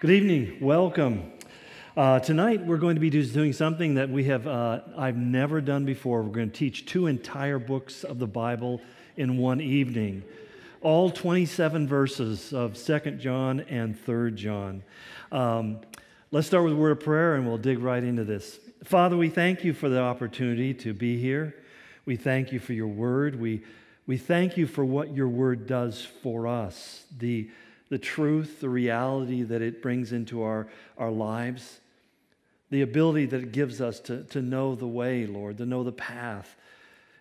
Good evening. Welcome. Uh, tonight we're going to be doing something that we have uh, I've never done before. We're going to teach two entire books of the Bible in one evening, all 27 verses of Second John and Third John. Um, let's start with a word of prayer and we'll dig right into this. Father, we thank you for the opportunity to be here. We thank you for your word. We we thank you for what your word does for us. The the truth, the reality that it brings into our, our lives, the ability that it gives us to, to know the way, Lord, to know the path,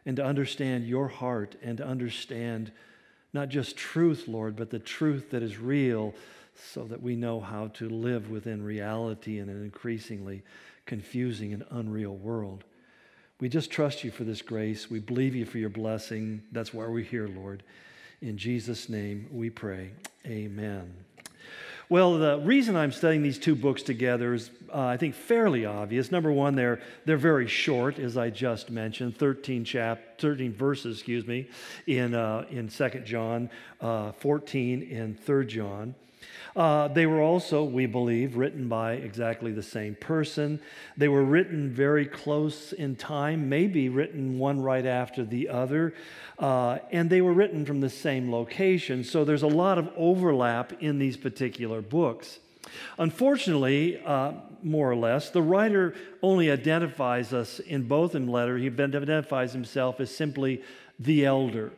and to understand your heart and to understand not just truth, Lord, but the truth that is real so that we know how to live within reality in an increasingly confusing and unreal world. We just trust you for this grace. We believe you for your blessing. That's why we're here, Lord. In Jesus' name we pray. Amen. Well, the reason I'm studying these two books together is, uh, I think, fairly obvious. Number one, they're, they're very short, as I just mentioned 13, chap, 13 verses, excuse me, in, uh, in 2 John, uh, 14 in 3 John. Uh, they were also, we believe, written by exactly the same person. They were written very close in time, maybe written one right after the other, uh, and they were written from the same location. So there's a lot of overlap in these particular books. Unfortunately, uh, more or less, the writer only identifies us in both in letter. He identifies himself as simply the elder.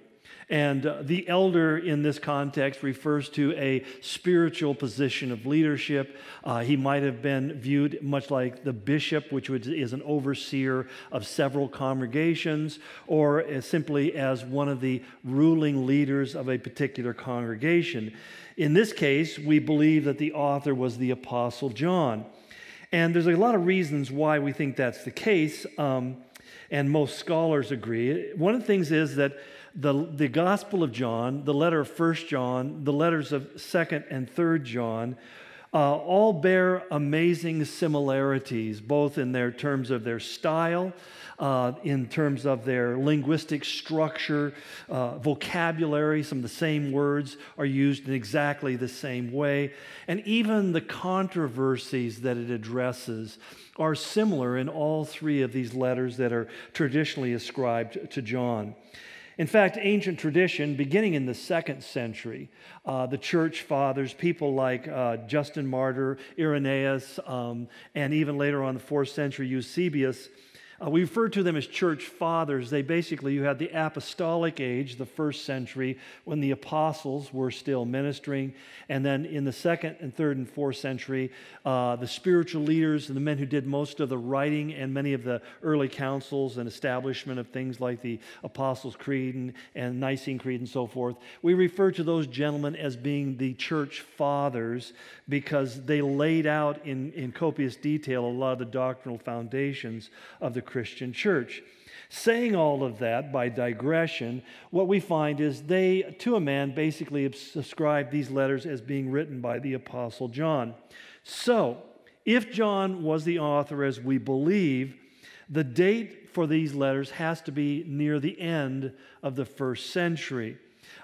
And uh, the elder in this context refers to a spiritual position of leadership. Uh, he might have been viewed much like the bishop, which is an overseer of several congregations, or as simply as one of the ruling leaders of a particular congregation. In this case, we believe that the author was the Apostle John. And there's a lot of reasons why we think that's the case, um, and most scholars agree. One of the things is that the, the Gospel of John, the letter of First John, the letters of Second and Third John, uh, all bear amazing similarities, both in their terms of their style, uh, in terms of their linguistic structure, uh, vocabulary. Some of the same words are used in exactly the same way, and even the controversies that it addresses are similar in all three of these letters that are traditionally ascribed to John. In fact, ancient tradition, beginning in the second century, uh, the church fathers, people like uh, Justin Martyr, Irenaeus, um, and even later on the fourth century, Eusebius, uh, we refer to them as church fathers. They basically, you had the apostolic age, the first century, when the apostles were still ministering. And then in the second and third and fourth century, uh, the spiritual leaders and the men who did most of the writing and many of the early councils and establishment of things like the Apostles' Creed and, and Nicene Creed and so forth. We refer to those gentlemen as being the church fathers because they laid out in, in copious detail a lot of the doctrinal foundations of the Christian church. Saying all of that by digression, what we find is they, to a man, basically ascribe these letters as being written by the Apostle John. So, if John was the author as we believe, the date for these letters has to be near the end of the first century.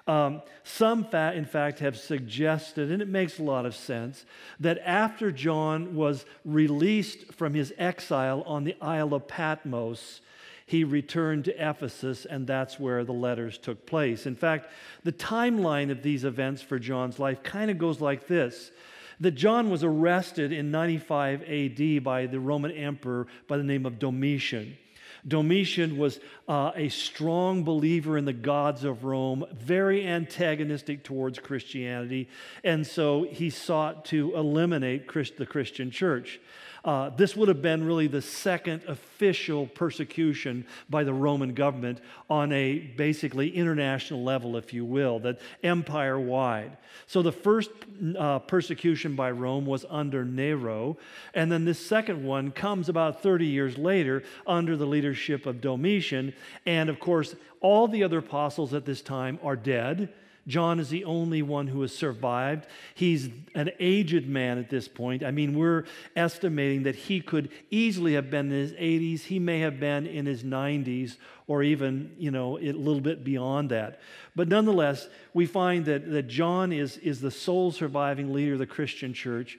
Um, some, fa- in fact, have suggested, and it makes a lot of sense, that after John was released from his exile on the Isle of Patmos, he returned to Ephesus, and that's where the letters took place. In fact, the timeline of these events for John's life kind of goes like this that John was arrested in 95 AD by the Roman emperor by the name of Domitian. Domitian was uh, a strong believer in the gods of Rome, very antagonistic towards Christianity, and so he sought to eliminate Christ, the Christian church. Uh, this would have been really the second official persecution by the Roman government on a basically international level, if you will, that empire wide. So the first uh, persecution by Rome was under Nero, and then this second one comes about 30 years later under the leadership of Domitian. And of course, all the other apostles at this time are dead. John is the only one who has survived. He's an aged man at this point. I mean, we're estimating that he could easily have been in his 80s. He may have been in his 90s or even, you know, a little bit beyond that. But nonetheless, we find that, that John is, is the sole surviving leader of the Christian church.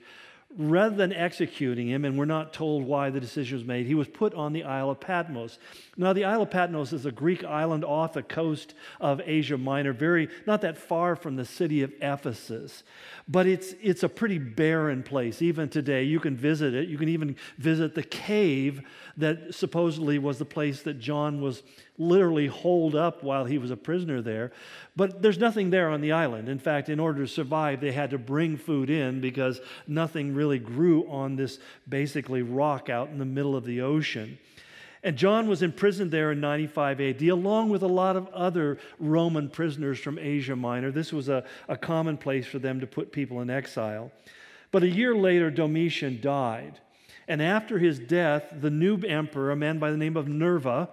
Rather than executing him, and we're not told why the decision was made, he was put on the Isle of Patmos. Now, the Isle of Patmos is a Greek island off the coast of Asia Minor, very not that far from the city of Ephesus. But it's, it's a pretty barren place. Even today, you can visit it. You can even visit the cave that supposedly was the place that John was literally holed up while he was a prisoner there. But there's nothing there on the island. In fact, in order to survive, they had to bring food in because nothing really grew on this basically rock out in the middle of the ocean. And John was imprisoned there in 95 AD, along with a lot of other Roman prisoners from Asia Minor. This was a, a common place for them to put people in exile. But a year later, Domitian died. And after his death, the new emperor, a man by the name of Nerva,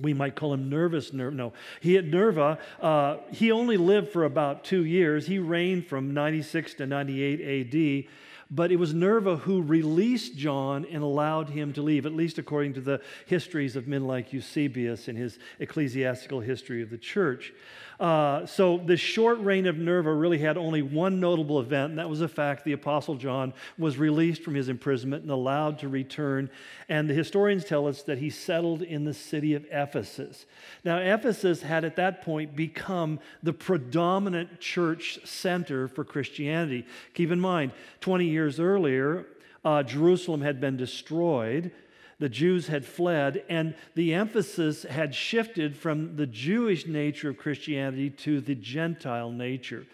we might call him nervous nerve no he had nerva uh, he only lived for about two years. He reigned from 96 to 98 ad but it was nerva who released john and allowed him to leave at least according to the histories of men like eusebius in his ecclesiastical history of the church uh, so this short reign of Nerva really had only one notable event, and that was the fact the Apostle John was released from his imprisonment and allowed to return. And the historians tell us that he settled in the city of Ephesus. Now, Ephesus had at that point become the predominant church center for Christianity. Keep in mind, 20 years earlier, uh, Jerusalem had been destroyed the Jews had fled, and the emphasis had shifted from the Jewish nature of Christianity to the Gentile nature.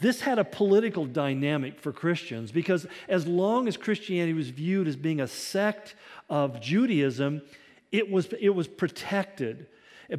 This had a political dynamic for Christians because as long as Christianity was viewed as being a sect of Judaism, it was, it was protected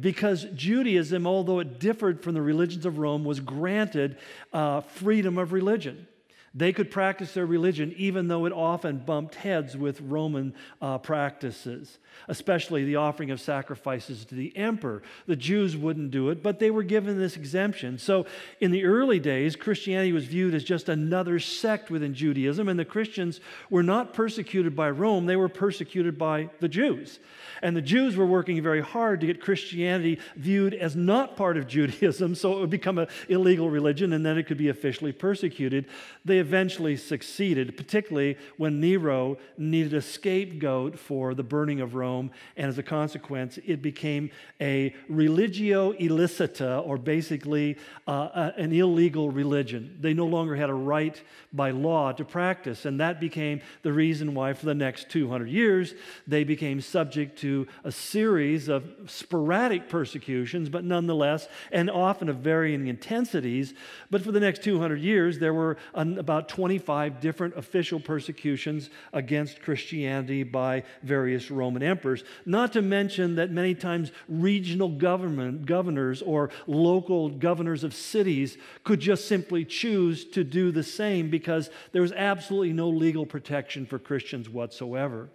because Judaism, although it differed from the religions of Rome, was granted uh, freedom of religion. They could practice their religion even though it often bumped heads with Roman uh, practices, especially the offering of sacrifices to the emperor. The Jews wouldn't do it, but they were given this exemption. So in the early days, Christianity was viewed as just another sect within Judaism, and the Christians were not persecuted by Rome, they were persecuted by the Jews. And the Jews were working very hard to get Christianity viewed as not part of Judaism, so it would become an illegal religion and then it could be officially persecuted. They eventually succeeded, particularly when Nero needed a scapegoat for the burning of Rome. And as a consequence, it became a religio illicita, or basically uh, an illegal religion. They no longer had a right by law to practice. And that became the reason why, for the next 200 years, they became subject to a series of sporadic persecutions, but nonetheless, and often of varying intensities. But for the next 200 years, there were an, about 25 different official persecutions against Christianity by various Roman emperors. Not to mention that many times regional government governors or local governors of cities could just simply choose to do the same because there was absolutely no legal protection for Christians whatsoever.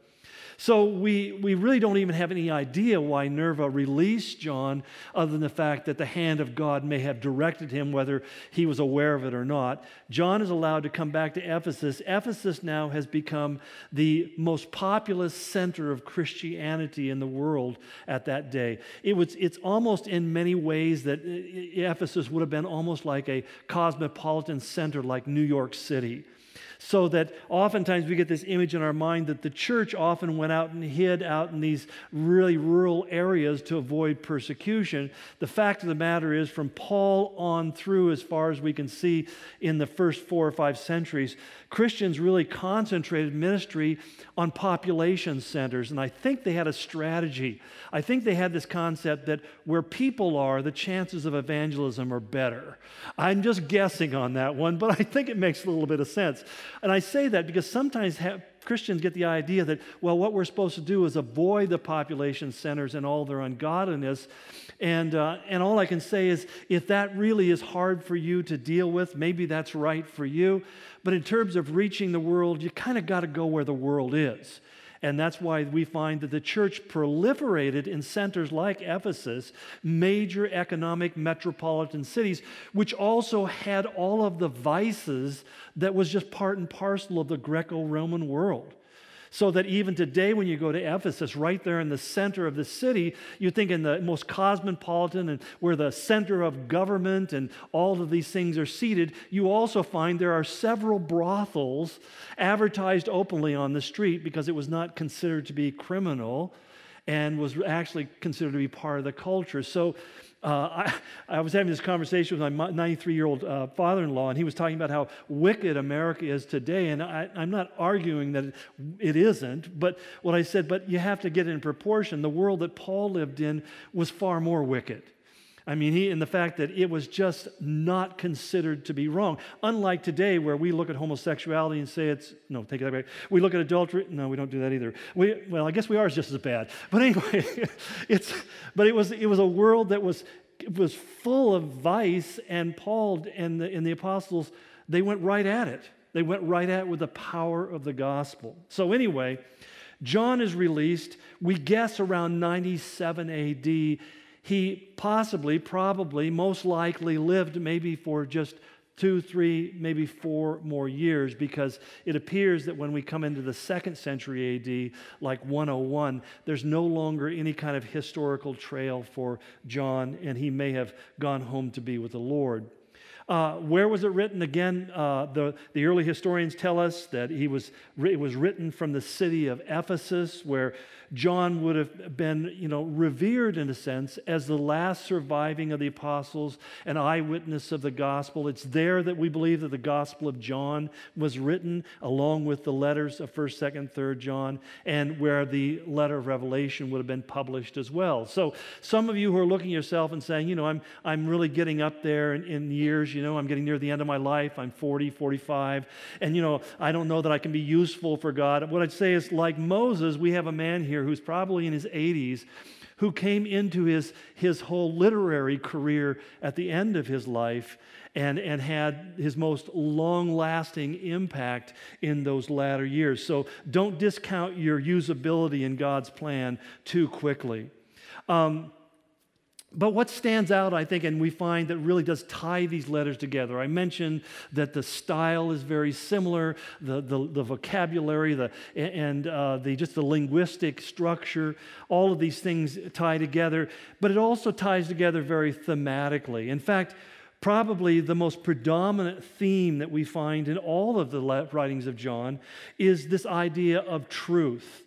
So we, we really don't even have any idea why Nerva released John, other than the fact that the hand of God may have directed him, whether he was aware of it or not. John is allowed to come back to Ephesus. Ephesus now has become the most populous center of Christianity in the world at that day. It was, it's almost in many ways that Ephesus would have been almost like a cosmopolitan center like New York City. So that oftentimes we get this image in our mind that the church often went out and hid out in these really rural areas to avoid persecution. The fact of the matter is, from Paul on through, as far as we can see in the first four or five centuries, Christians really concentrated ministry on population centers. And I think they had a strategy. I think they had this concept that where people are, the chances of evangelism are better. I'm just guessing on that one, but I think it makes a little bit of sense. And I say that because sometimes have, Christians get the idea that, well, what we're supposed to do is avoid the population centers and all their ungodliness. And, uh, and all I can say is, if that really is hard for you to deal with, maybe that's right for you. But in terms of reaching the world, you kind of got to go where the world is. And that's why we find that the church proliferated in centers like Ephesus, major economic metropolitan cities, which also had all of the vices that was just part and parcel of the Greco Roman world. So that even today, when you go to Ephesus, right there in the center of the city, you think in the most cosmopolitan and where the center of government and all of these things are seated, you also find there are several brothels advertised openly on the street because it was not considered to be criminal and was actually considered to be part of the culture. So uh, I, I, was having this conversation with my 93 year old uh, father in law, and he was talking about how wicked America is today. And I, am not arguing that it isn't, but what I said, but you have to get it in proportion. The world that Paul lived in was far more wicked. I mean, he, in the fact that it was just not considered to be wrong. Unlike today, where we look at homosexuality and say it's, no, take it back. We look at adultery, no, we don't do that either. We, well, I guess we are just as bad. But anyway, it's, but it was, it was a world that was, was full of vice, and Paul and the, and the apostles, they went right at it. They went right at it with the power of the gospel. So, anyway, John is released, we guess around 97 AD he possibly, probably, most likely lived maybe for just two, three, maybe four more years because it appears that when we come into the second century AD, like 101, there's no longer any kind of historical trail for John, and he may have gone home to be with the Lord. Uh, where was it written? Again, uh, the, the early historians tell us that he was, it was written from the city of Ephesus, where John would have been, you know, revered in a sense as the last surviving of the apostles, an eyewitness of the gospel. It's there that we believe that the gospel of John was written along with the letters of 1st, 2nd, 3rd John, and where the letter of Revelation would have been published as well. So some of you who are looking at yourself and saying, you know, I'm, I'm really getting up there in, in years, you know, I'm getting near the end of my life, I'm 40, 45, and, you know, I don't know that I can be useful for God. What I'd say is, like Moses, we have a man here who's probably in his 80s, who came into his, his whole literary career at the end of his life and, and had his most long lasting impact in those latter years. So don't discount your usability in God's plan too quickly. Um, but what stands out, I think, and we find that really does tie these letters together. I mentioned that the style is very similar, the, the, the vocabulary, the, and uh, the, just the linguistic structure, all of these things tie together, but it also ties together very thematically. In fact, probably the most predominant theme that we find in all of the writings of John is this idea of truth.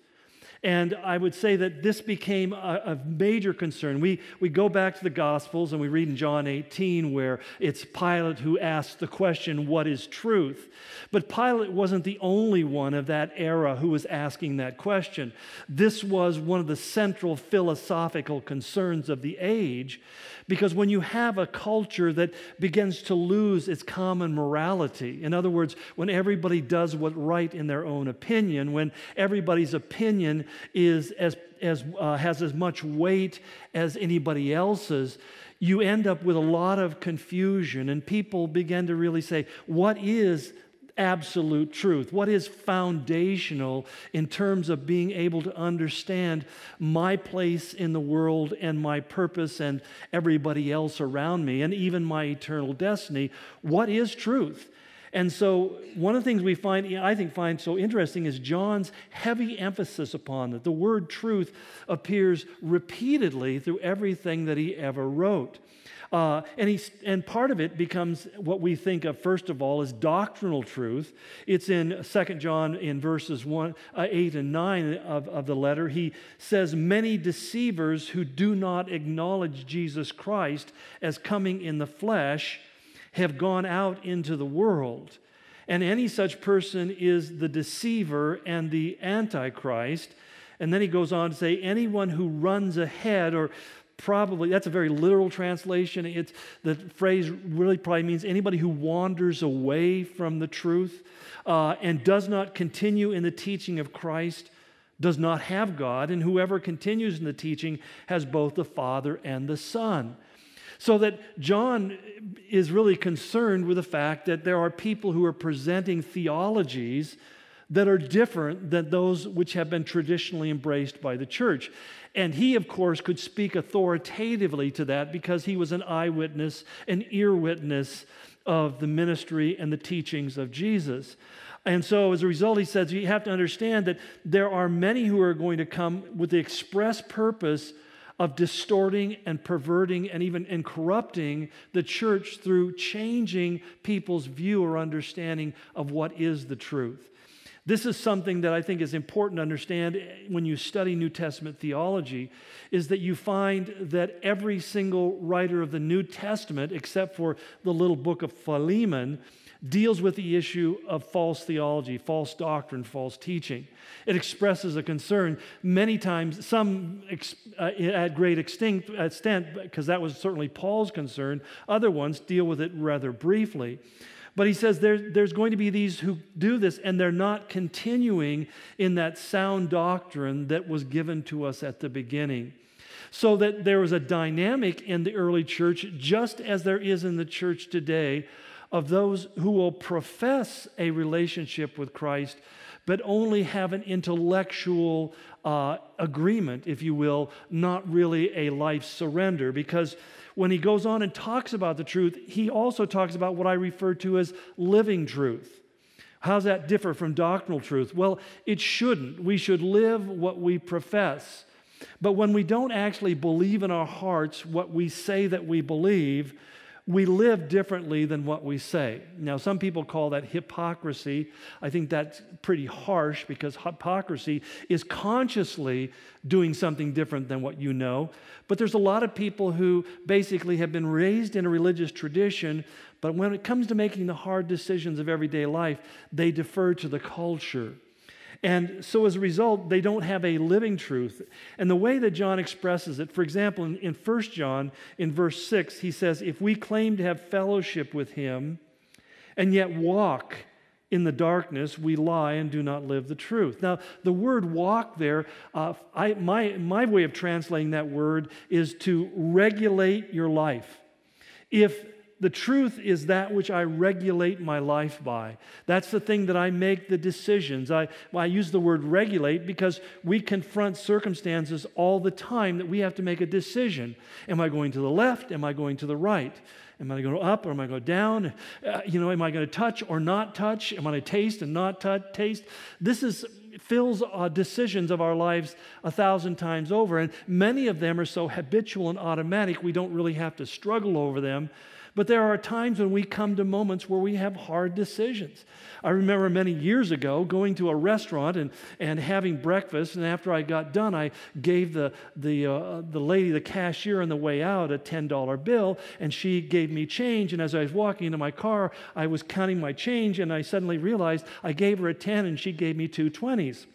And I would say that this became a, a, major concern. We, we go back to the Gospels and we read in John 18 where it's Pilate who asks the question, What is truth? But Pilate wasn't the only one of that era who was asking that question. This was one of the central philosophical concerns of the age because when you have a culture that begins to lose its common morality, in other words, when everybody does what's right in their own opinion, when everybody's opinion is as, as, uh, has as much weight as anybody else's, you end up with a lot of confusion, and people begin to really say, What is absolute truth? What is foundational in terms of being able to understand my place in the world and my purpose and everybody else around me and even my eternal destiny? What is truth? And so, one of the things we find, I think, find so interesting is John's heavy emphasis upon that. The word truth appears repeatedly through everything that he ever wrote. Uh, and, he's, and part of it becomes what we think of, first of all, as doctrinal truth. It's in 2 John in verses 1, uh, 8 and 9 of, of the letter. He says, Many deceivers who do not acknowledge Jesus Christ as coming in the flesh have gone out into the world. And any such person is the deceiver and the antichrist. And then he goes on to say, anyone who runs ahead or probably that's a very literal translation it's the phrase really probably means anybody who wanders away from the truth uh, and does not continue in the teaching of christ does not have god and whoever continues in the teaching has both the father and the son so that john is really concerned with the fact that there are people who are presenting theologies that are different than those which have been traditionally embraced by the church. And he, of course, could speak authoritatively to that because he was an eyewitness, an ear witness of the ministry and the teachings of Jesus. And so, as a result, he says you have to understand that there are many who are going to come with the express purpose of distorting and perverting and even and corrupting the church through changing people's view or understanding of what is the truth. This is something that I think is important to understand when you study New Testament theology is that you find that every single writer of the New Testament except for the little book of Philemon deals with the issue of false theology, false doctrine, false teaching. It expresses a concern many times, some ex, uh, at great extent, because that was certainly Paul's concern. Other ones deal with it rather briefly. But he says there, there's going to be these who do this, and they're not continuing in that sound doctrine that was given to us at the beginning. So that there was a dynamic in the early church, just as there is in the church today, of those who will profess a relationship with Christ, but only have an intellectual uh, agreement, if you will, not really a life surrender. Because when he goes on and talks about the truth, he also talks about what I refer to as living truth. How's that differ from doctrinal truth? Well, it shouldn't. We should live what we profess. But when we don't actually believe in our hearts what we say that we believe, we live differently than what we say. Now, some people call that hypocrisy. I think that's pretty harsh because hypocrisy is consciously doing something different than what you know. But there's a lot of people who basically have been raised in a religious tradition, but when it comes to making the hard decisions of everyday life, they defer to the culture. And so as a result, they don't have a living truth. And the way that John expresses it, for example, in, in 1 John, in verse 6, he says, If we claim to have fellowship with him and yet walk in the darkness, we lie and do not live the truth. Now, the word walk there, uh, I, my, my way of translating that word is to regulate your life. If the truth is that which I regulate my life by. That's the thing that I make the decisions. I, I use the word regulate because we confront circumstances all the time that we have to make a decision. Am I going to the left? Am I going to the right? Am I going to go up or am I going to go down? Uh, you know, am I going to touch or not touch? Am I going to taste and not t- taste? This is fills uh, decisions of our lives a thousand times over, and many of them are so habitual and automatic we don't really have to struggle over them but there are times when we come to moments where we have hard decisions. I remember many years ago going to a restaurant and, and having breakfast, and after I got done, I gave the, the, uh, the lady, the cashier, on the way out a $10 bill, and she gave me change. And as I was walking into my car, I was counting my change, and I suddenly realized I gave her a 10 and she gave me two 20s.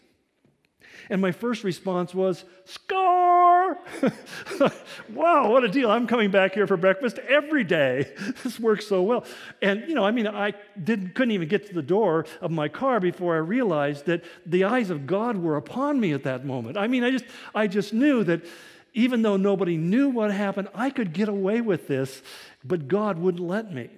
And my first response was, Score! wow, what a deal. I'm coming back here for breakfast every day. this works so well. And, you know, I mean, I didn't, couldn't even get to the door of my car before I realized that the eyes of God were upon me at that moment. I mean, I just, I just knew that even though nobody knew what happened, I could get away with this, but God wouldn't let me.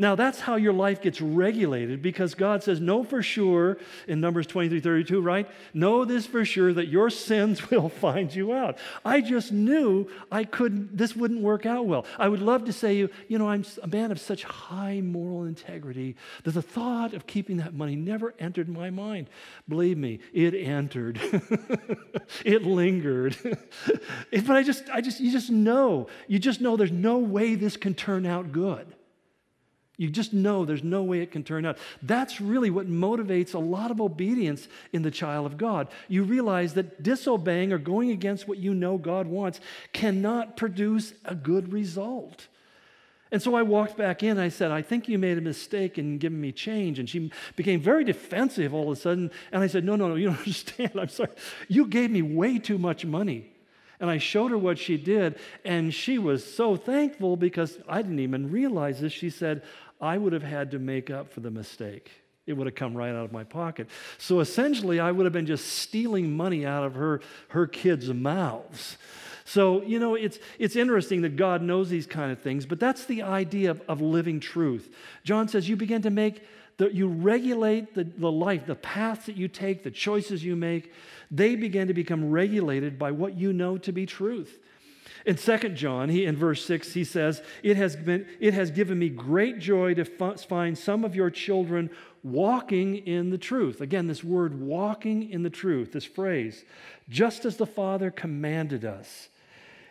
Now, that's how your life gets regulated because God says, Know for sure in Numbers 23 32, right? Know this for sure that your sins will find you out. I just knew I couldn't, this wouldn't work out well. I would love to say, you, you know, I'm a man of such high moral integrity that the thought of keeping that money never entered my mind. Believe me, it entered, it lingered. but I just, I just, you just know, you just know there's no way this can turn out good. You just know there's no way it can turn out. That's really what motivates a lot of obedience in the child of God. You realize that disobeying or going against what you know God wants cannot produce a good result. And so I walked back in. I said, I think you made a mistake in giving me change. And she became very defensive all of a sudden. And I said, No, no, no, you don't understand. I'm sorry. You gave me way too much money. And I showed her what she did. And she was so thankful because I didn't even realize this. She said, I would have had to make up for the mistake. It would have come right out of my pocket. So essentially, I would have been just stealing money out of her, her kids' mouths. So, you know, it's, it's interesting that God knows these kind of things, but that's the idea of, of living truth. John says you begin to make, the, you regulate the, the life, the paths that you take, the choices you make, they begin to become regulated by what you know to be truth. In 2 John, he, in verse 6, he says, it has, been, it has given me great joy to find some of your children walking in the truth. Again, this word walking in the truth, this phrase, just as the Father commanded us.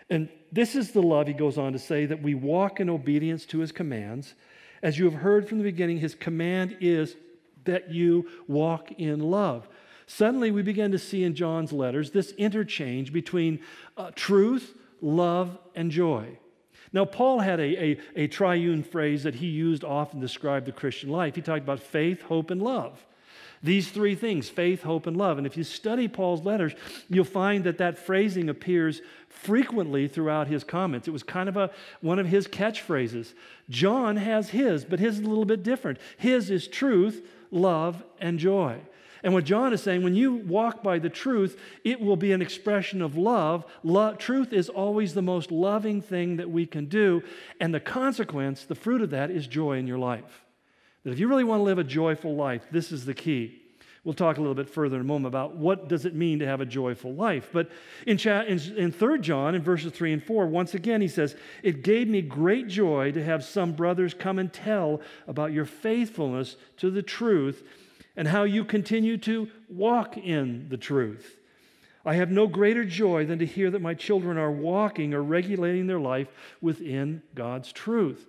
And this is the love, he goes on to say, that we walk in obedience to his commands. As you have heard from the beginning, his command is that you walk in love. Suddenly, we begin to see in John's letters this interchange between uh, truth, love, and joy. Now, Paul had a, a, a triune phrase that he used often to describe the Christian life. He talked about faith, hope, and love. These three things faith, hope, and love. And if you study Paul's letters, you'll find that that phrasing appears frequently throughout his comments. It was kind of a, one of his catchphrases. John has his, but his is a little bit different. His is truth, love, and joy. And what John is saying, when you walk by the truth, it will be an expression of love. Lo- truth is always the most loving thing that we can do. And the consequence, the fruit of that, is joy in your life. That if you really want to live a joyful life, this is the key. We'll talk a little bit further in a moment about what does it mean to have a joyful life. But in, chat, in, in 3 John, in verses 3 and 4, once again he says, It gave me great joy to have some brothers come and tell about your faithfulness to the truth and how you continue to walk in the truth. I have no greater joy than to hear that my children are walking or regulating their life within God's truth.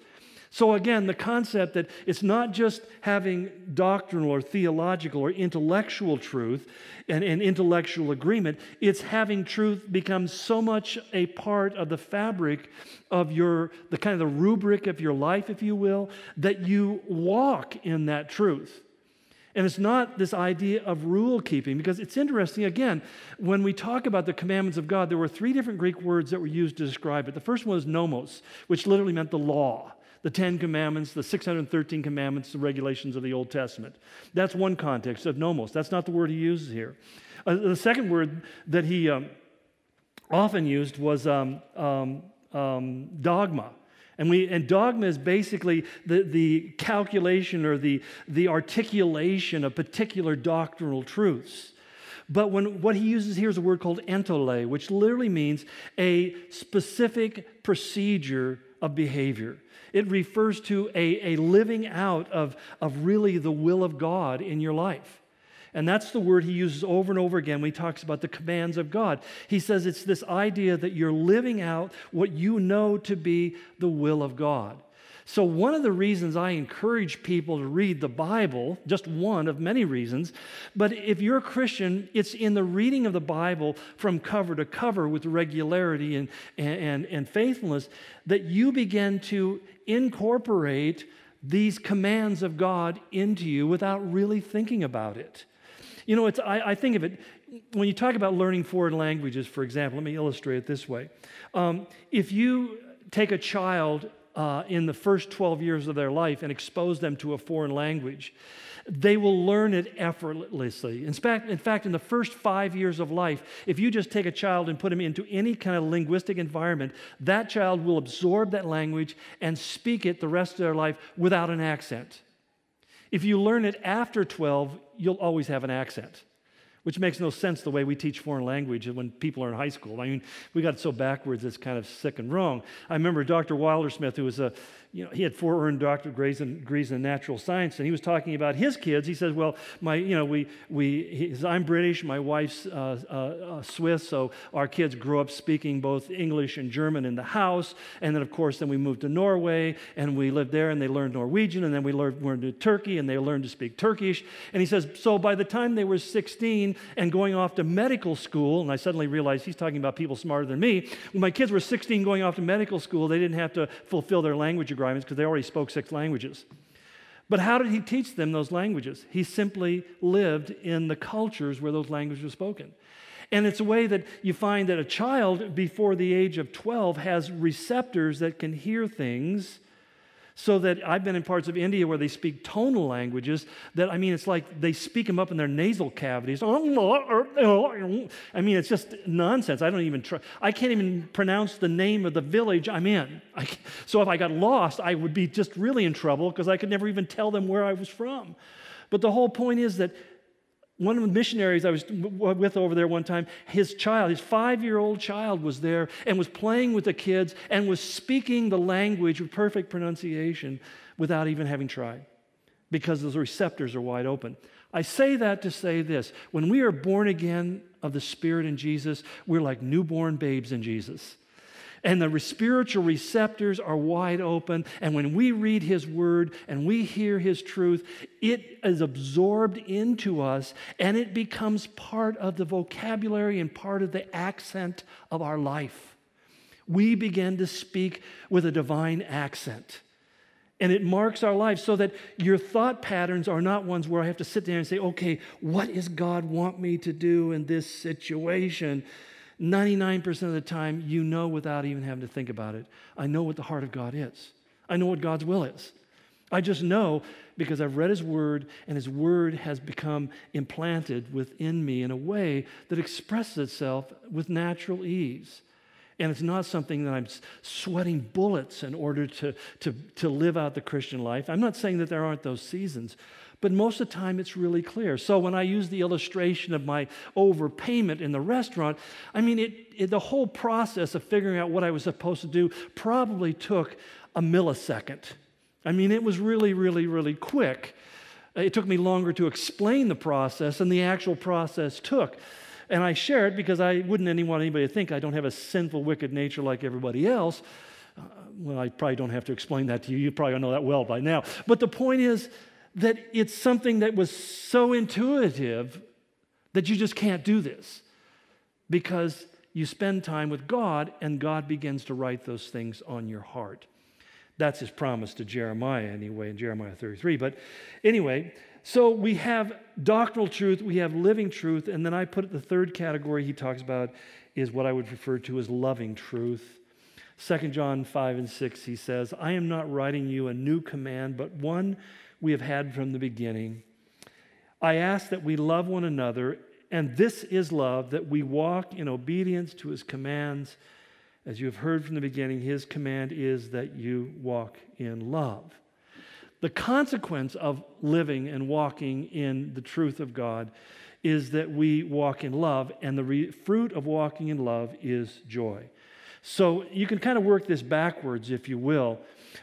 So, again, the concept that it's not just having doctrinal or theological or intellectual truth and, and, intellectual agreement, it's having truth become so much a part of the fabric of your, the kind of the rubric of your life, if you will, that you walk in that truth. And it's not this idea of rule keeping, because it's interesting, again, when we talk about the commandments of God, there were three different Greek words that were used to describe it. The first one was nomos, which literally meant the law the Ten Commandments, the 613 commandments, the regulations of the Old Testament. That's one context of nomos. That's not the word he uses here. Uh, the second word that he um, often used was um, um, um, dogma. And, we, and dogma is basically the, the calculation or the, the articulation of particular doctrinal truths. But when, what he uses here is a word called entole, which literally means a specific procedure of behavior. It refers to a, a living out of, of really the will of God in your life. And that's the word he uses over and over again when he talks about the commands of God. He says it's this idea that you're living out what you know to be the will of God. So, one of the reasons I encourage people to read the Bible, just one of many reasons, but if you're a Christian, it's in the reading of the Bible from cover to cover with regularity and, and, and faithfulness that you begin to incorporate these commands of God into you without really thinking about it. You know, it's, I, I think of it, when you talk about learning foreign languages, for example, let me illustrate it this way. Um, if you take a child uh, in the first 12 years of their life and expose them to a foreign language, they will learn it effortlessly. In fact, in fact, in the first five years of life, if you just take a child and put him into any kind of linguistic environment, that child will absorb that language and speak it the rest of their life without an accent. If you learn it after 12, you'll always have an accent which makes no sense the way we teach foreign language when people are in high school. I mean, we got so backwards, it's kind of sick and wrong. I remember Dr. Wilder-Smith, who was a you know, he had four earned doctorate degrees in, degrees in natural science, and he was talking about his kids. He says, "Well, my, you know, we, we, says, I'm British, my wife's uh, uh, uh, Swiss, so our kids grew up speaking both English and German in the house, and then of course, then we moved to Norway, and we lived there, and they learned Norwegian, and then we learned, learned to Turkey, and they learned to speak Turkish. And he says, so by the time they were 16 and going off to medical school, and I suddenly realized he's talking about people smarter than me. When my kids were 16 going off to medical school, they didn't have to fulfill their language requirements because they already spoke six languages. But how did he teach them those languages? He simply lived in the cultures where those languages were spoken. And it's a way that you find that a child before the age of 12 has receptors that can hear things so that I've been in parts of India where they speak tonal languages that, I mean, it's like they speak them up in their nasal cavities. I mean, it's just nonsense. I don't even try. I can't even pronounce the name of the village I'm in. I, so if I got lost, I would be just really in trouble because I could never even tell them where I was from. But the whole point is that one of the missionaries I was with over there one time, his child, his five year old child, was there and was playing with the kids and was speaking the language with perfect pronunciation without even having tried. because those receptors are wide open. I say that to say this when we are born again of the Spirit in Jesus, we're like newborn babes in Jesus. And the spiritual receptors are wide open. And when we read His Word and we hear His truth, it is absorbed into us and it becomes part of the vocabulary and part of the accent of our life. We begin to speak with a divine accent and it marks our lives so that your thought patterns are not ones where I have to sit there and say, okay, what does God want me to do in this situation? 99% of the time, you know without even having to think about it. I know what the heart of God is, I know what God's will is. I just know because I've read His Word, and His Word has become implanted within me in a way that expresses itself with natural ease. And it's not something that I'm sweating bullets in order to, to, to live out the Christian life. I'm not saying that there aren't those seasons, but most of the time it's really clear. So when I use the illustration of my overpayment in the restaurant, I mean, it, it, the whole process of figuring out what I was supposed to do probably took a millisecond. I mean, it was really, really, really quick. It took me longer to explain the process than the actual process took. And I share it because I wouldn't want anybody to think I don't have a sinful, wicked nature like everybody else. Uh, well, I probably don't have to explain that to you. You probably know that well by now. But the point is that it's something that was so intuitive that you just can't do this because you spend time with God and God begins to write those things on your heart. That's his promise to Jeremiah, anyway, in Jeremiah 33. But anyway, so we have doctrinal truth, we have living truth, and then I put the third category he talks about is what I would refer to as loving truth. 2 John 5 and 6, he says, I am not writing you a new command, but one we have had from the beginning. I ask that we love one another, and this is love, that we walk in obedience to his commands. As you have heard from the beginning, his command is that you walk in love. The consequence of living and walking in the truth of God is that we walk in love, and the re- fruit of walking in love is joy. So you can kind of work this backwards, if you will.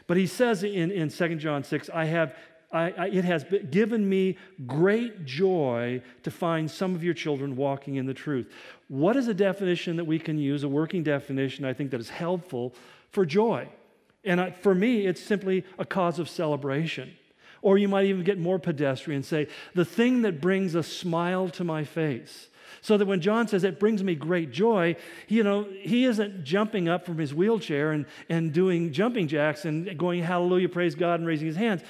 But he says in, in 2 John 6, I have I, I, it has given me great joy to find some of your children walking in the truth. What is a definition that we can use, a working definition, I think that is helpful for joy? And for me, it's simply a cause of celebration. Or you might even get more pedestrian say, the thing that brings a smile to my face. So that when John says it brings me great joy, you know, he isn't jumping up from his wheelchair and, and doing jumping jacks and going, hallelujah, praise God, and raising his hands.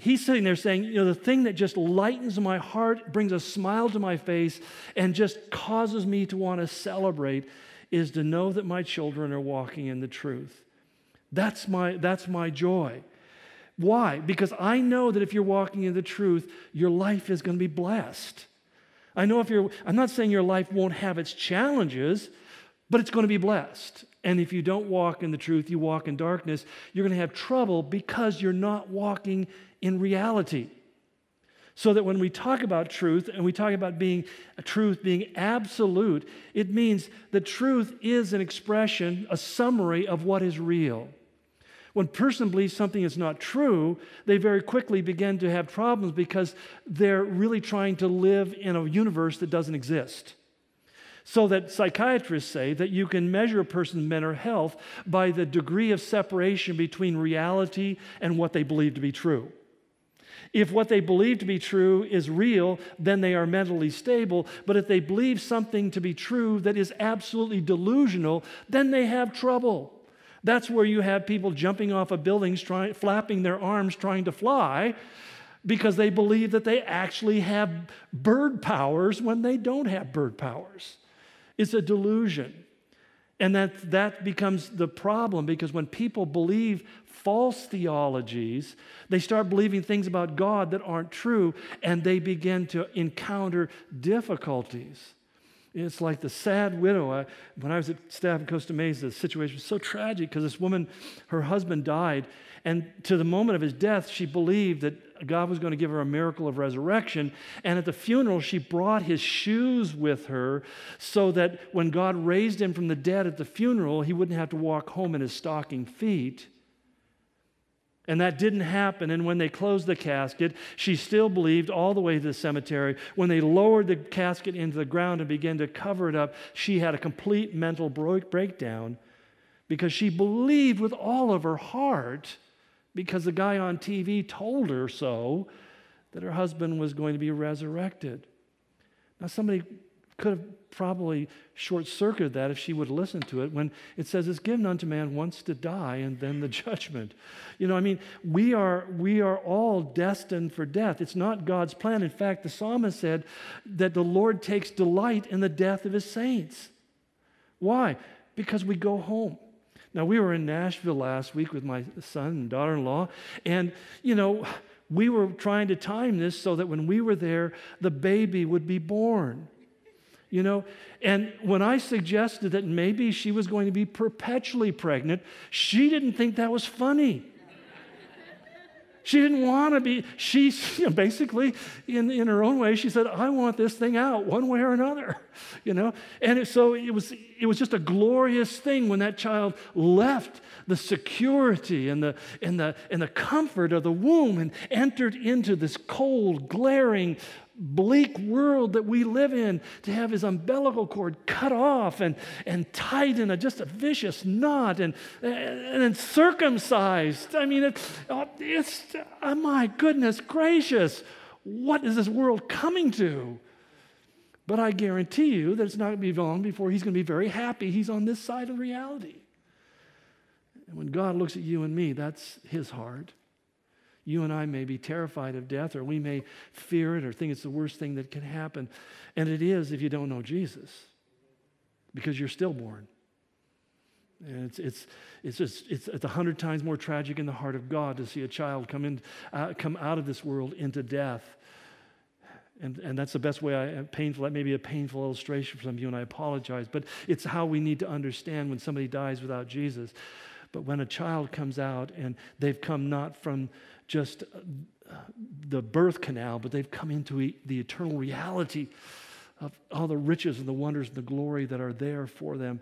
He's sitting there saying, you know, the thing that just lightens my heart, brings a smile to my face, and just causes me to want to celebrate is to know that my children are walking in the truth. That's my, that's my joy. Why? Because I know that if you're walking in the truth, your life is going to be blessed. I know if you're, I'm not saying your life won't have its challenges, but it's going to be blessed. And if you don't walk in the truth, you walk in darkness, you're going to have trouble because you're not walking in reality. So that when we talk about truth and we talk about being truth being absolute, it means the truth is an expression, a summary of what is real. When a person believes something is not true, they very quickly begin to have problems because they're really trying to live in a universe that doesn't exist. So that psychiatrists say that you can measure a person's mental health by the degree of separation between reality and what they believe to be true. If what they believe to be true is real, then they are mentally stable. But if they believe something to be true that is absolutely delusional, then they have trouble. That's where you have people jumping off of buildings, trying, flapping their arms, trying to fly because they believe that they actually have bird powers when they don't have bird powers. It's a delusion. And that, that becomes the problem because when people believe false theologies, they start believing things about God that aren't true and they begin to encounter difficulties. It's like the sad widow. I, when I was at staff in Costa Mesa, the situation was so tragic because this woman, her husband died, and to the moment of his death, she believed that God was going to give her a miracle of resurrection. And at the funeral, she brought his shoes with her so that when God raised him from the dead at the funeral, he wouldn't have to walk home in his stocking feet. And that didn't happen. And when they closed the casket, she still believed all the way to the cemetery. When they lowered the casket into the ground and began to cover it up, she had a complete mental breakdown because she believed with all of her heart, because the guy on TV told her so, that her husband was going to be resurrected. Now, somebody could have probably short circuited that if she would listen to it when it says it's given unto man once to die and then the judgment. You know, I mean, we are, we are all destined for death. It's not God's plan. In fact, the psalmist said that the Lord takes delight in the death of his saints. Why? Because we go home. Now, we were in Nashville last week with my son and daughter in law, and, you know, we were trying to time this so that when we were there, the baby would be born. You know, and when I suggested that maybe she was going to be perpetually pregnant, she didn't think that was funny. She didn't want to be, she you know, basically, in, in her own way, she said, I want this thing out one way or another, you know? And it, so it was, it was just a glorious thing when that child left the security and the, and, the, and the comfort of the womb and entered into this cold, glaring, bleak world that we live in to have his umbilical cord cut off and, and tied in a, just a vicious knot and, and then circumcised. I mean, it, it's, oh my goodness gracious, what is this world coming to? But I guarantee you that it's not going to be long before he's going to be very happy he's on this side of reality. And when God looks at you and me, that's his heart. You and I may be terrified of death, or we may fear it, or think it's the worst thing that can happen. And it is if you don't know Jesus, because you're stillborn. And it's, it's, it's just, it's, it's a hundred times more tragic in the heart of God to see a child come, in, uh, come out of this world into death. And, and that's the best way I, painful, that may be a painful illustration for some of you, and I apologize, but it's how we need to understand when somebody dies without Jesus. But when a child comes out and they've come not from just uh, the birth canal, but they've come into the eternal reality of all the riches and the wonders and the glory that are there for them.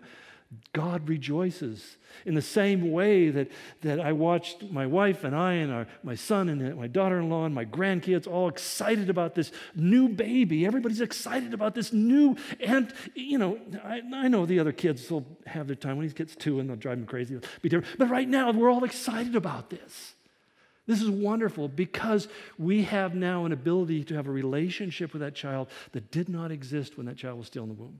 God rejoices in the same way that, that I watched my wife and I and our, my son and my daughter in law and my grandkids all excited about this new baby. Everybody's excited about this new, and you know, I, I know the other kids will have their time when he gets two and they'll drive them crazy. be different. But right now, we're all excited about this. This is wonderful because we have now an ability to have a relationship with that child that did not exist when that child was still in the womb.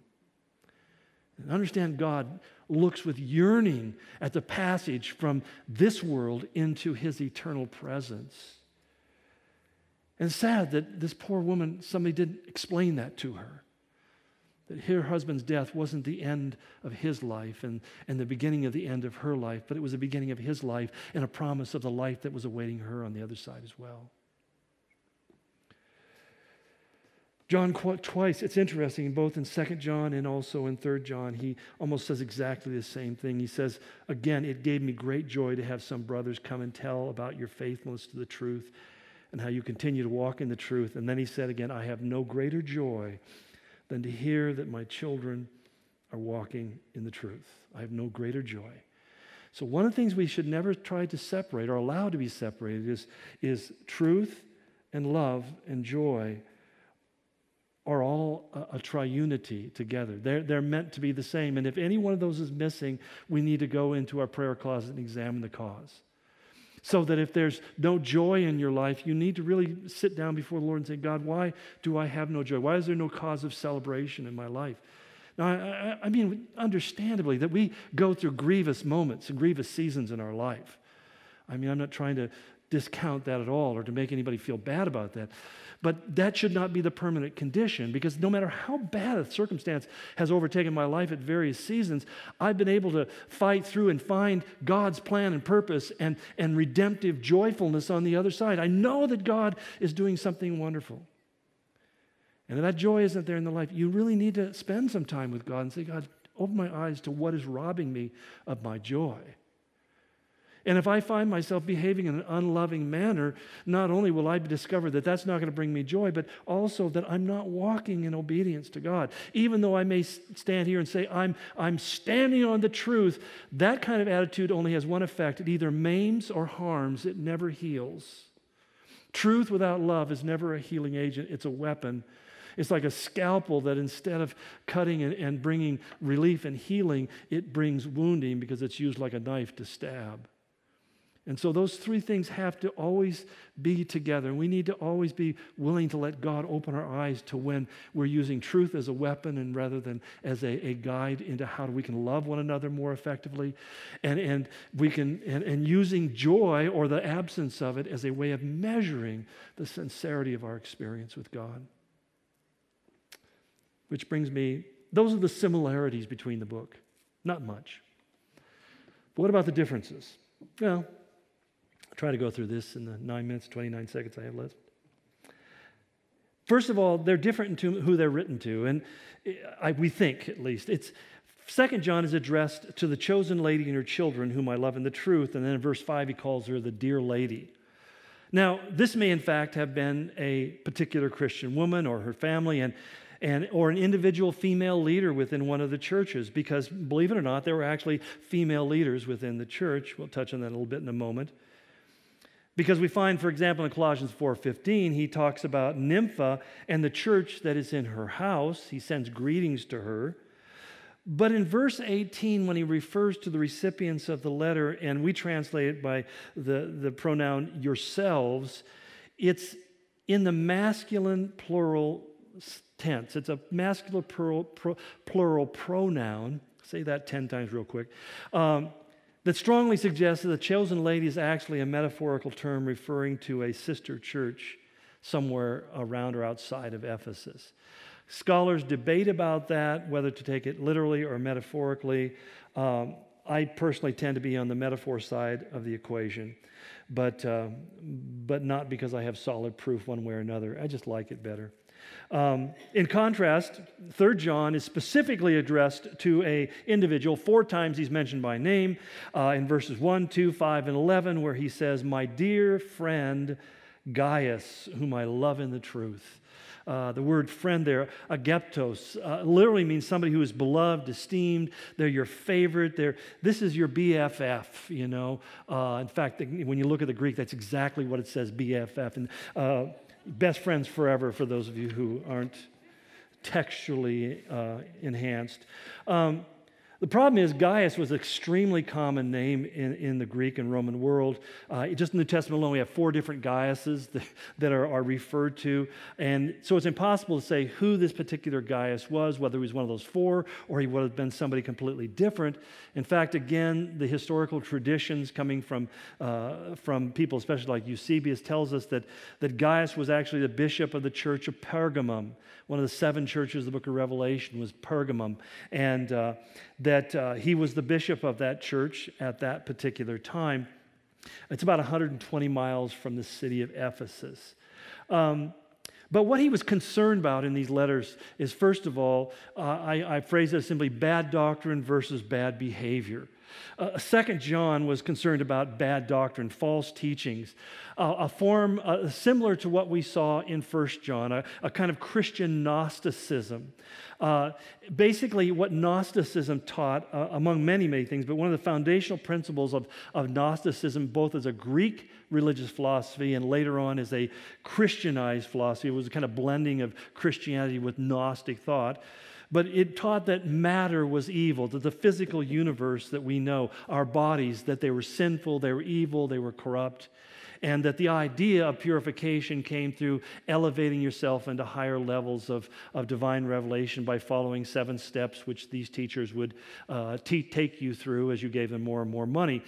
And understand God looks with yearning at the passage from this world into his eternal presence. And sad that this poor woman, somebody didn't explain that to her that her husband's death wasn't the end of his life and, and the beginning of the end of her life, but it was the beginning of his life and a promise of the life that was awaiting her on the other side as well. John twice, it's interesting, both in 2 John and also in 3 John, he almost says exactly the same thing. He says, Again, it gave me great joy to have some brothers come and tell about your faithfulness to the truth and how you continue to walk in the truth. And then he said again, I have no greater joy than to hear that my children are walking in the truth. I have no greater joy. So, one of the things we should never try to separate or allow to be separated is, is truth and love and joy are all a, a, triunity together. They're, they're meant to be the same. And if any one of those is missing, we need to go into our prayer closet and examine the cause. So that if there's no joy in your life, you need to really sit down before the Lord and say, God, why do I have no joy? Why is there no cause of celebration in my life? Now, I, I mean, understandably, that we go through grievous moments grievous seasons in our life. I mean, I'm not trying to discount that at all or to make anybody feel bad about that. But that should not be the permanent condition because no matter how bad a circumstance has overtaken my life at various seasons, I've been able to fight through and find God's plan and purpose and, and redemptive joyfulness on the other side. I know that God is doing something wonderful. And if that joy isn't there in the life, you really need to spend some time with God and say, God, open my eyes to what is robbing me of my joy. And if I find myself behaving in an unloving manner, not only will I discover that that's not going to bring me joy, but also that I'm not walking in obedience to God. Even though I may stand here and say, I'm, I'm standing on the truth, that kind of attitude only has one effect it either maims or harms, it never heals. Truth without love is never a healing agent, it's a weapon. It's like a scalpel that instead of cutting and, and bringing relief and healing, it brings wounding because it's used like a knife to stab. And so those three things have to always be together. We need to always be willing to let God open our eyes to when we're using truth as a weapon and rather than as a, a guide into how we can love one another more effectively. And, and we can and, and using joy or the absence of it as a way of measuring the sincerity of our experience with God. Which brings me, those are the similarities between the book. Not much. But what about the differences? Well, try to go through this in the nine minutes, 29 seconds I have left. First of all, they're different in who they're written to, and I, we think at least. It's Second John is addressed to the chosen lady and her children, whom I love in the truth, and then in verse five he calls her the dear lady. Now, this may in fact have been a particular Christian woman or her family, and and, or an individual female leader within one of the churches because believe it or not there were actually female leaders within the church we'll touch on that a little bit in a moment because we find, for example, in Colossians 4:15, he talks about Nympha and the church that is in her house. He sends greetings to her. But in verse 18, when he refers to the recipients of the letter, and we translate it by the, the pronoun yourselves, it's in the masculine plural tense. It's a masculine plural, plural pronoun. Say that 10 times real quick. Um, that strongly suggests that the chosen lady is actually a metaphorical term referring to a sister church somewhere around or outside of Ephesus. Scholars debate about that, whether to take it literally or metaphorically. Um, I personally tend to be on the metaphor side of the equation, but, uh, but not because I have solid proof one way or another. I just like it better. Um, in contrast, Third John is specifically addressed to a individual. Four times he's mentioned by name uh, in verses 1, 2, 5, and 11, where he says, My dear friend Gaius, whom I love in the truth. Uh, the word friend there, agapetos, uh, literally means somebody who is beloved, esteemed. They're your favorite. They're, this is your BFF, you know. Uh, in fact, when you look at the Greek, that's exactly what it says, BFF. And uh, best friends forever for those of you who aren't textually uh, enhanced. Um, the problem is, Gaius was an extremely common name in, in the Greek and Roman world. Uh, just in the New Testament alone, we have four different Gaiuses that, that are, are, referred to. And so it's impossible to say who this particular Gaius was, whether he was one of those four or he would have been somebody completely different. In fact, again, the historical traditions coming from, uh, from people, especially like Eusebius, tells us that, that Gaius was actually the bishop of the church of Pergamum. One of the seven churches of the book of Revelation was Pergamum. And uh, that uh, he was the bishop of that church at that particular time. It's about 120 miles from the city of Ephesus. Um, but what he was concerned about in these letters is, first of all, uh, I, I, phrase it simply bad doctrine versus bad behavior. Uh, Second John was concerned about bad doctrine, false teachings, uh, a form uh, similar to what we saw in First John, a, a kind of Christian Gnosticism. Uh, basically, what Gnosticism taught, uh, among many, many things, but one of the foundational principles of, of Gnosticism, both as a Greek religious philosophy and later on as a Christianized philosophy, it was a kind of blending of Christianity with Gnostic thought. But it taught that matter was evil, that the physical universe that we know, our bodies, that they were sinful, they were evil, they were corrupt, and that the idea of purification came through elevating yourself into higher levels of, of divine revelation by following seven steps, which these teachers would uh, t- take you through as you gave them more and more money.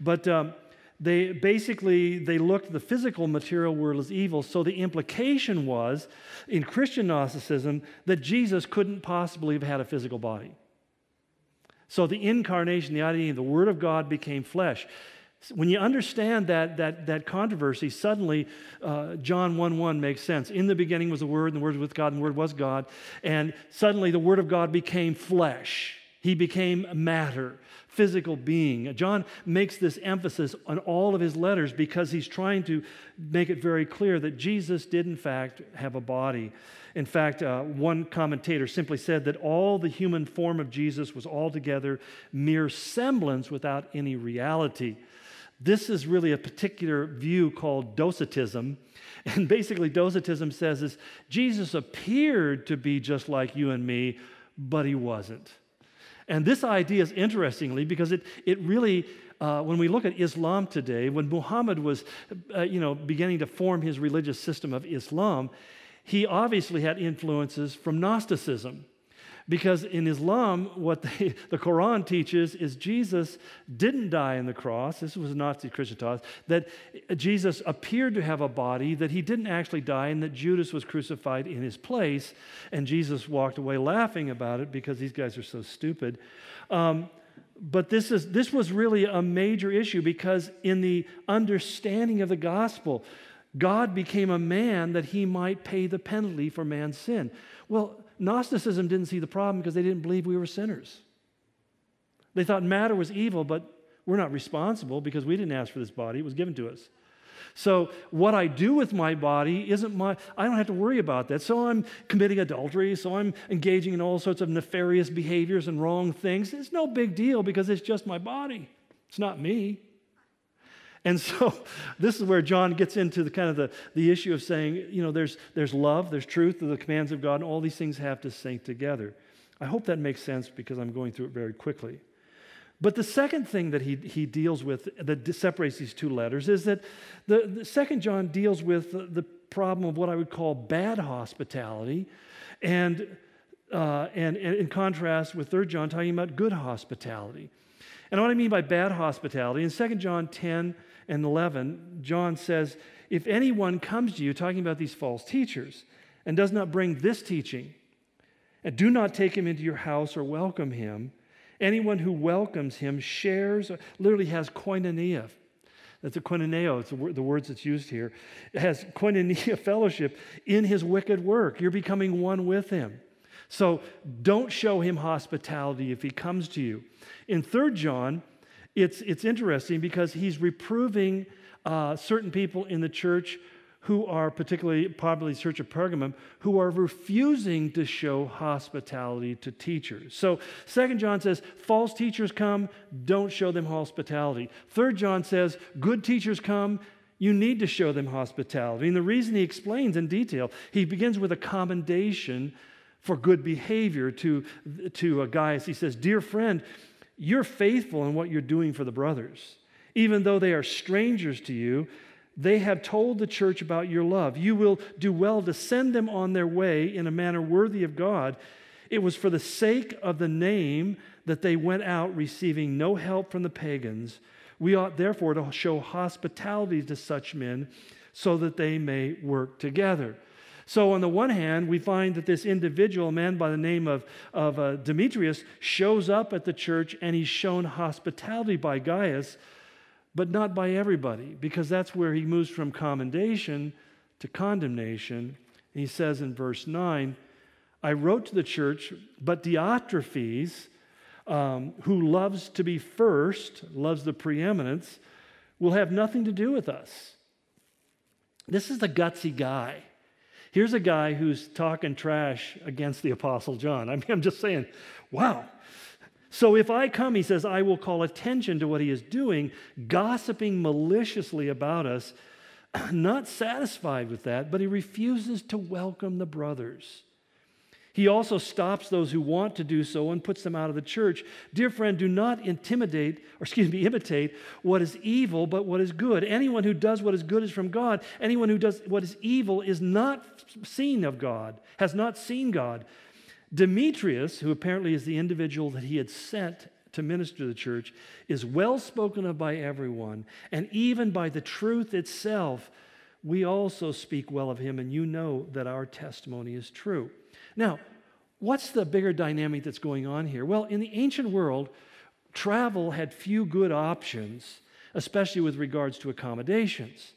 But um, they basically they looked the physical material world as evil so the implication was in christian gnosticism that jesus couldn't possibly have had a physical body so the incarnation the idea of the word of god became flesh when you understand that, that, that controversy, suddenly uh, John 1 1 makes sense. In the beginning was the Word, and the Word was with God, and the Word was God. And suddenly the Word of God became flesh. He became matter physical being. John makes this emphasis on all of his letters because he's trying to make it very clear that Jesus did, in fact, have a body. In fact, uh, one commentator simply said that all the human form of Jesus was altogether mere semblance without any reality. This is really a particular view called docetism. And basically, docetism says is Jesus appeared to be just like you and me, but he wasn't. And this idea is interestingly because it, it really, uh, when we look at Islam today, when Muhammad was, uh, you know, beginning to form his religious system of Islam, he obviously had influences from Gnosticism. Because in Islam, what they, the Quran teaches is Jesus didn't die on the cross. This was Gnostic Christian thought that Jesus appeared to have a body, that he didn't actually die, and that Judas was crucified in his place. And Jesus walked away laughing about it because these guys are so stupid. Um, but this, is, this was really a major issue because, in the understanding of the gospel, God became a man that he might pay the penalty for man's sin. Well, Gnosticism didn't see the problem because they didn't believe we were sinners. They thought matter was evil, but we're not responsible because we didn't ask for this body, it was given to us. So, what I do with my body isn't my, I don't have to worry about that. So, I'm committing adultery, so I'm engaging in all sorts of nefarious behaviors and wrong things. It's no big deal because it's just my body, it's not me. And so this is where John gets into the kind of the, the issue of saying, you know, there's, there's love, there's truth, the commands of God, and all these things have to sync together. I hope that makes sense because I'm going through it very quickly. But the second thing that he, he deals with that separates these two letters is that the, the second John deals with the, the, problem of what I would call bad hospitality, and, uh, and, and in contrast with third John talking about good hospitality. And what I mean by bad hospitality, in 2 John 10, and 11, John says, If anyone comes to you, talking about these false teachers, and does not bring this teaching, and do not take him into your house or welcome him, anyone who welcomes him shares, literally has koinonia. That's a koinoneo, it's the words that's used here. Has koinonia fellowship in his wicked work. You're becoming one with him. So don't show him hospitality if he comes to you. In 3 John, it's, it's interesting because he's reproving uh, certain people in the church who are particularly, probably Church of Pergamum, who are refusing to show hospitality to teachers. So, Second John says, false teachers come, don't show them hospitality. Third John says, good teachers come, you need to show them hospitality. And the reason he explains in detail, he begins with a commendation for good behavior to, to a Gaius he says, Dear friend, you're faithful in what you're doing for the brothers. Even though they are strangers to you, they have told the church about your love. You will do well to send them on their way in a manner worthy of God. It was for the sake of the name that they went out receiving no help from the pagans. We ought therefore to show hospitality to such men so that they may work together. So, on the one hand, we find that this individual, a man by the name of, of uh, Demetrius, shows up at the church and he's shown hospitality by Gaius, but not by everybody, because that's where he moves from commendation to condemnation. And he says in verse 9, I wrote to the church, but Diotrephes, um, who loves to be first, loves the preeminence, will have nothing to do with us. This is the gutsy guy. Here's a guy who's talking trash against the Apostle John. I mean, I'm just saying, wow. So if I come, he says, I will call attention to what he is doing, gossiping maliciously about us, not satisfied with that, but he refuses to welcome the brothers. He also stops those who want to do so and puts them out of the church. Dear friend, do not intimidate, or excuse me, imitate what is evil, but what is good. Anyone who does what is good is from God. Anyone who does what is evil is not seen of God, has not seen God. Demetrius, who apparently is the individual that he had sent to minister to the church, is well spoken of by everyone, and even by the truth itself. We also speak well of him, and you know that our testimony is true. Now, what's the bigger dynamic that's going on here? Well, in the ancient world, travel had few good options, especially with regards to accommodations.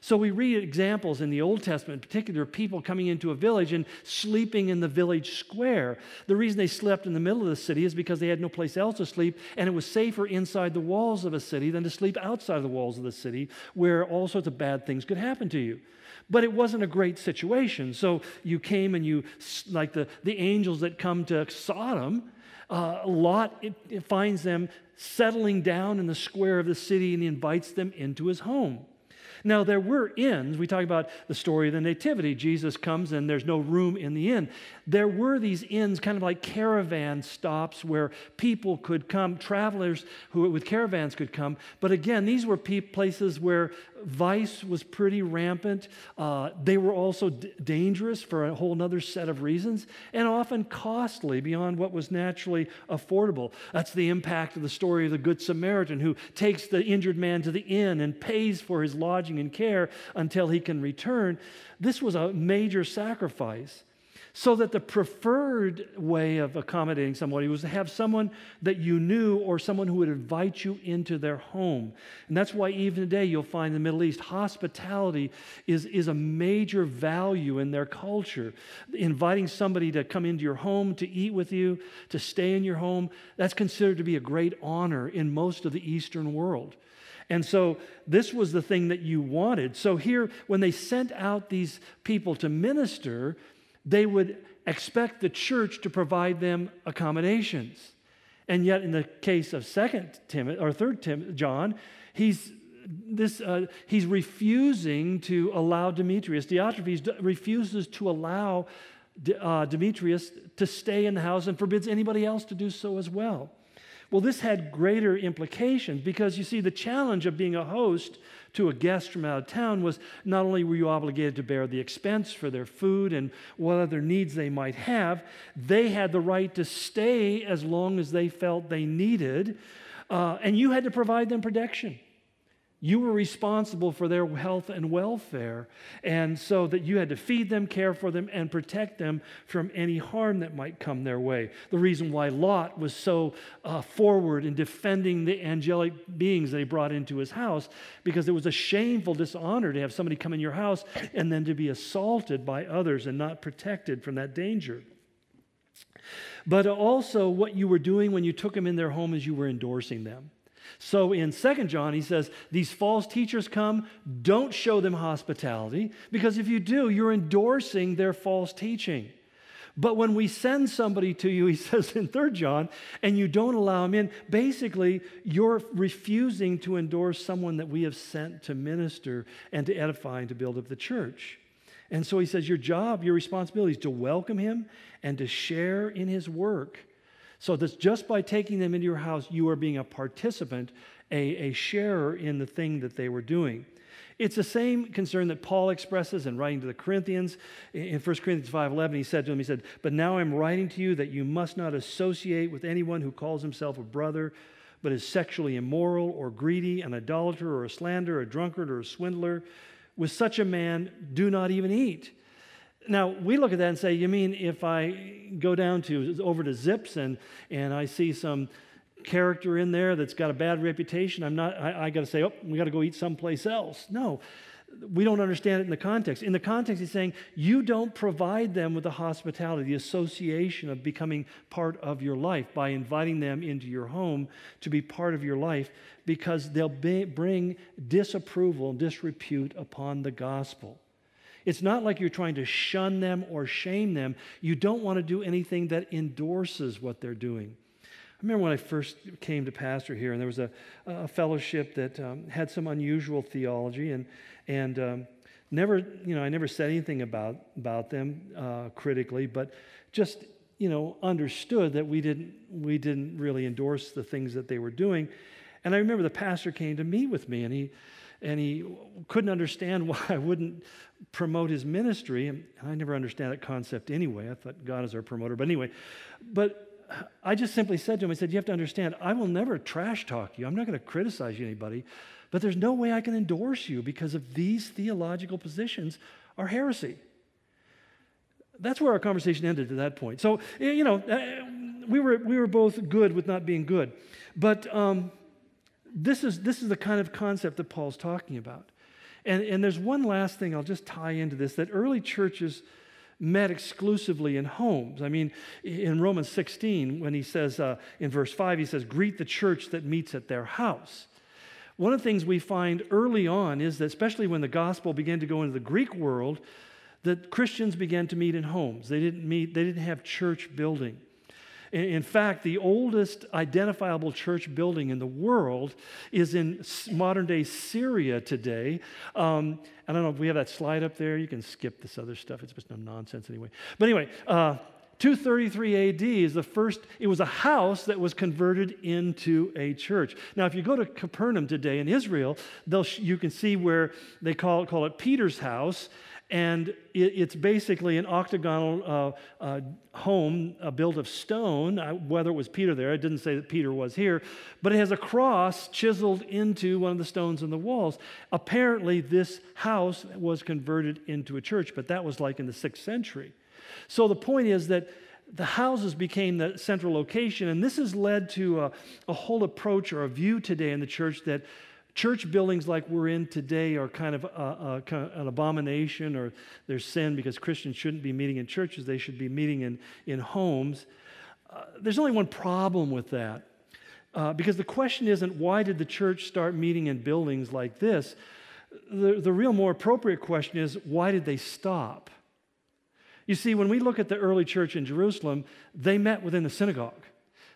So we read examples in the Old Testament, in particular, people coming into a village and sleeping in the village square. The reason they slept in the middle of the city is because they had no place else to sleep, and it was safer inside the walls of a city than to sleep outside of the walls of the city, where all sorts of bad things could happen to you. But it wasn't a great situation. So you came and you, like the, the angels that come to Sodom, uh, Lot it, it finds them settling down in the square of the city and he invites them into his home. Now, there were inns. We talk about the story of the Nativity. Jesus comes and there's no room in the inn. There were these inns, kind of like caravan stops, where people could come, travelers who with caravans could come. But again, these were places where vice was pretty rampant. Uh, they were also d- dangerous for a whole other set of reasons, and often costly beyond what was naturally affordable. That's the impact of the story of the Good Samaritan who takes the injured man to the inn and pays for his lodging and care until he can return. This was a major sacrifice. So that the preferred way of accommodating somebody was to have someone that you knew or someone who would invite you into their home. And that's why even today you'll find in the Middle East, hospitality is, is a major value in their culture. Inviting somebody to come into your home, to eat with you, to stay in your home, that's considered to be a great honor in most of the Eastern world. And so this was the thing that you wanted. So here, when they sent out these people to minister, they would expect the church to provide them accommodations. And yet, in the case of Second Timothy or Third John, he's this uh, he's refusing to allow Demetrius. Diotrephes refuses to allow uh, Demetrius to stay in the house and forbids anybody else to do so as well. Well, this had greater implications because you see, the challenge of being a host to a guest from out of town was not only were you obligated to bear the expense for their food and what other needs they might have, they had the right to stay as long as they felt they needed, uh, and you had to provide them protection. You were responsible for their health and welfare, and so that you had to feed them, care for them, and protect them from any harm that might come their way. The reason why Lot was so uh, forward in defending the angelic beings that he brought into his house, because it was a shameful dishonor to have somebody come in your house and then to be assaulted by others and not protected from that danger. But also, what you were doing when you took them in their home is you were endorsing them. So in Second John, he says, These false teachers come, don't show them hospitality, because if you do, you're endorsing their false teaching. But when we send somebody to you, he says in Third John, and you don't allow them in, basically, you're refusing to endorse someone that we have sent to minister and to edify and to build up the church. And so he says, Your job, your responsibility is to welcome him and to share in his work. So that just by taking them into your house, you are being a participant, a, a sharer in the thing that they were doing. It's the same concern that Paul expresses in writing to the Corinthians. In 1 Corinthians 5:11, he said to them, he said, "But now I'm writing to you that you must not associate with anyone who calls himself a brother, but is sexually immoral or greedy, an idolater or a slanderer, a drunkard or a swindler. With such a man, do not even eat." Now, we look at that and say, you mean if I go down to over to Zips and, and I see some character in there that's got a bad reputation, I'm not, I, I got to say, oh, we got to go eat someplace else. No, we don't understand it in the context. In the context, he's saying you don't provide them with the hospitality, the association of becoming part of your life by inviting them into your home to be part of your life because they'll be, bring disapproval and disrepute upon the gospel. It's not like you're trying to shun them or shame them. You don't want to do anything that endorses what they're doing. I remember when I first came to pastor here, and there was a, a fellowship that um, had some unusual theology, and, and um, never, you know, I never said anything about, about them uh, critically, but just, you know, understood that we didn't, we didn't really endorse the things that they were doing. And I remember the pastor came to meet with me, and he, and he couldn't understand why I wouldn't promote his ministry. And I never understand that concept anyway. I thought God is our promoter. But anyway, but I just simply said to him, I said, You have to understand, I will never trash talk you. I'm not going to criticize you, anybody, but there's no way I can endorse you because of these theological positions are heresy. That's where our conversation ended at that point. So, you know, uh, we were, we were both good with not being good. But um, this, is, this is the kind of concept that Paul's talking about. And, and there's one last thing I'll just tie into this that early churches met exclusively in homes. I mean, in Romans 16, when he says uh, in verse 5, he says, Greet the church that meets at their house. One of the things we find early on is that, especially when the gospel began to go into the Greek world, that Christians began to meet in homes. They didn't meet, they didn't have church building. In fact, the oldest identifiable church building in the world is in modern day Syria today. Um, I don't know if we have that slide up there. You can skip this other stuff. It's just no nonsense anyway. But anyway, uh, 233 AD is the first, it was a house that was converted into a church. Now, if you go to Capernaum today in Israel, you can see where they call it, call it Peter's house. And it, it's basically an octagonal uh, uh, home uh, built of stone. Whether it was Peter there, I didn't say that Peter was here, but it has a cross chiseled into one of the stones in the walls. Apparently, this house was converted into a church, but that was like in the sixth century. So the point is that the houses became the central location, and this has led to a, a whole approach or a view today in the church that church buildings like we're in today are kind of a, a, an abomination or there's sin because Christians shouldn't be meeting in churches, they should be meeting in, in homes. Uh, there's only one problem with that. Uh, because the question isn't why did the church start meeting in buildings like this? The, the real more appropriate question is why did they stop? You see, when we look at the early church in Jerusalem, they met within the synagogue.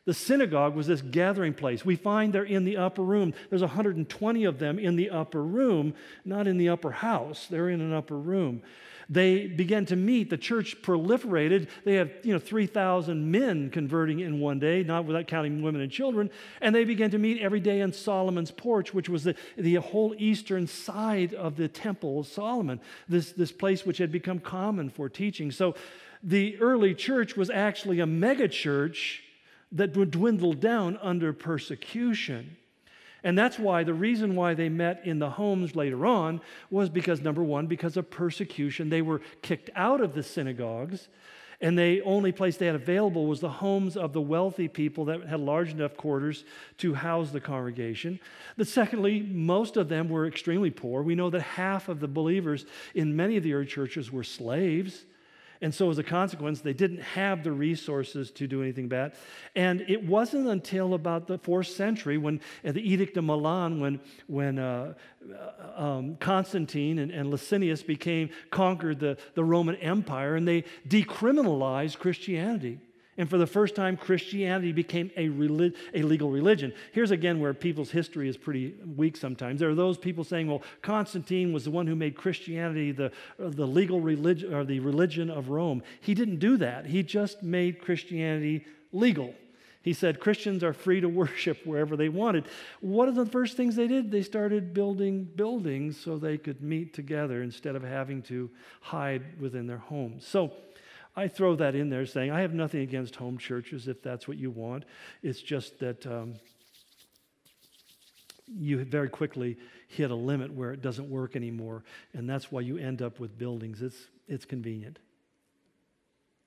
The synagogue was this gathering place. We find they're in the upper room. There's 120 of them in the upper room, not in the upper house. They're in an upper room. They began to meet. The church proliferated. They have, you know, 3,000 men converting in one day, not without counting women and children. And they began to meet every day in Solomon's porch, which was the, the whole eastern side of the temple of Solomon, this, this place which had become common for teaching. So the early church was actually a megachurch that would dwindle down under persecution. And that's why the reason why they met in the homes later on was because, number one, because of persecution. They were kicked out of the synagogues, and the only place they had available was the homes of the wealthy people that had large enough quarters to house the congregation. But secondly, most of them were extremely poor. We know that half of the believers in many of the early churches were slaves. And so, as a consequence, they didn't have the resources to do anything bad. And it wasn't until about the fourth century, when the Edict of Milan, when, when uh, uh, um, Constantine and, and Licinius became conquered the, the Roman Empire, and they decriminalized Christianity. And for the first time, Christianity became a, relig- a legal religion. Here's again where people's history is pretty weak sometimes. There are those people saying, well, Constantine was the one who made Christianity the, the legal religion or the religion of Rome. He didn't do that, he just made Christianity legal. He said Christians are free to worship wherever they wanted. What are the first things they did? They started building buildings so they could meet together instead of having to hide within their homes. So, I throw that in there saying, I have nothing against home churches if that's what you want. It's just that um, you very quickly hit a limit where it doesn't work anymore. And that's why you end up with buildings. It's, it's convenient.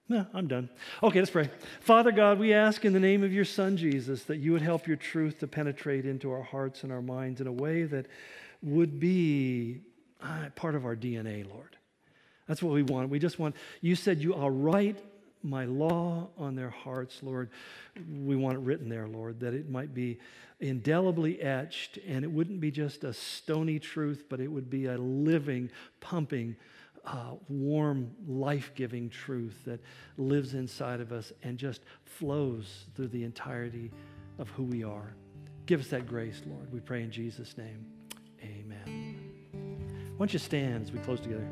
No, I'm done. Okay, let's pray. Father God, we ask in the name of your Son, Jesus, that you would help your truth to penetrate into our hearts and our minds in a way that would be uh, part of our DNA, Lord. That's what we want. We just want, you said you, I'll write my law on their hearts, Lord. We want it written there, Lord, that it might be indelibly etched and it wouldn't be just a stony truth, but it would be a living, pumping, uh, warm, life giving truth that lives inside of us and just flows through the entirety of who we are. Give us that grace, Lord. We pray in Jesus' name. Amen. Why don't you stand as we close together?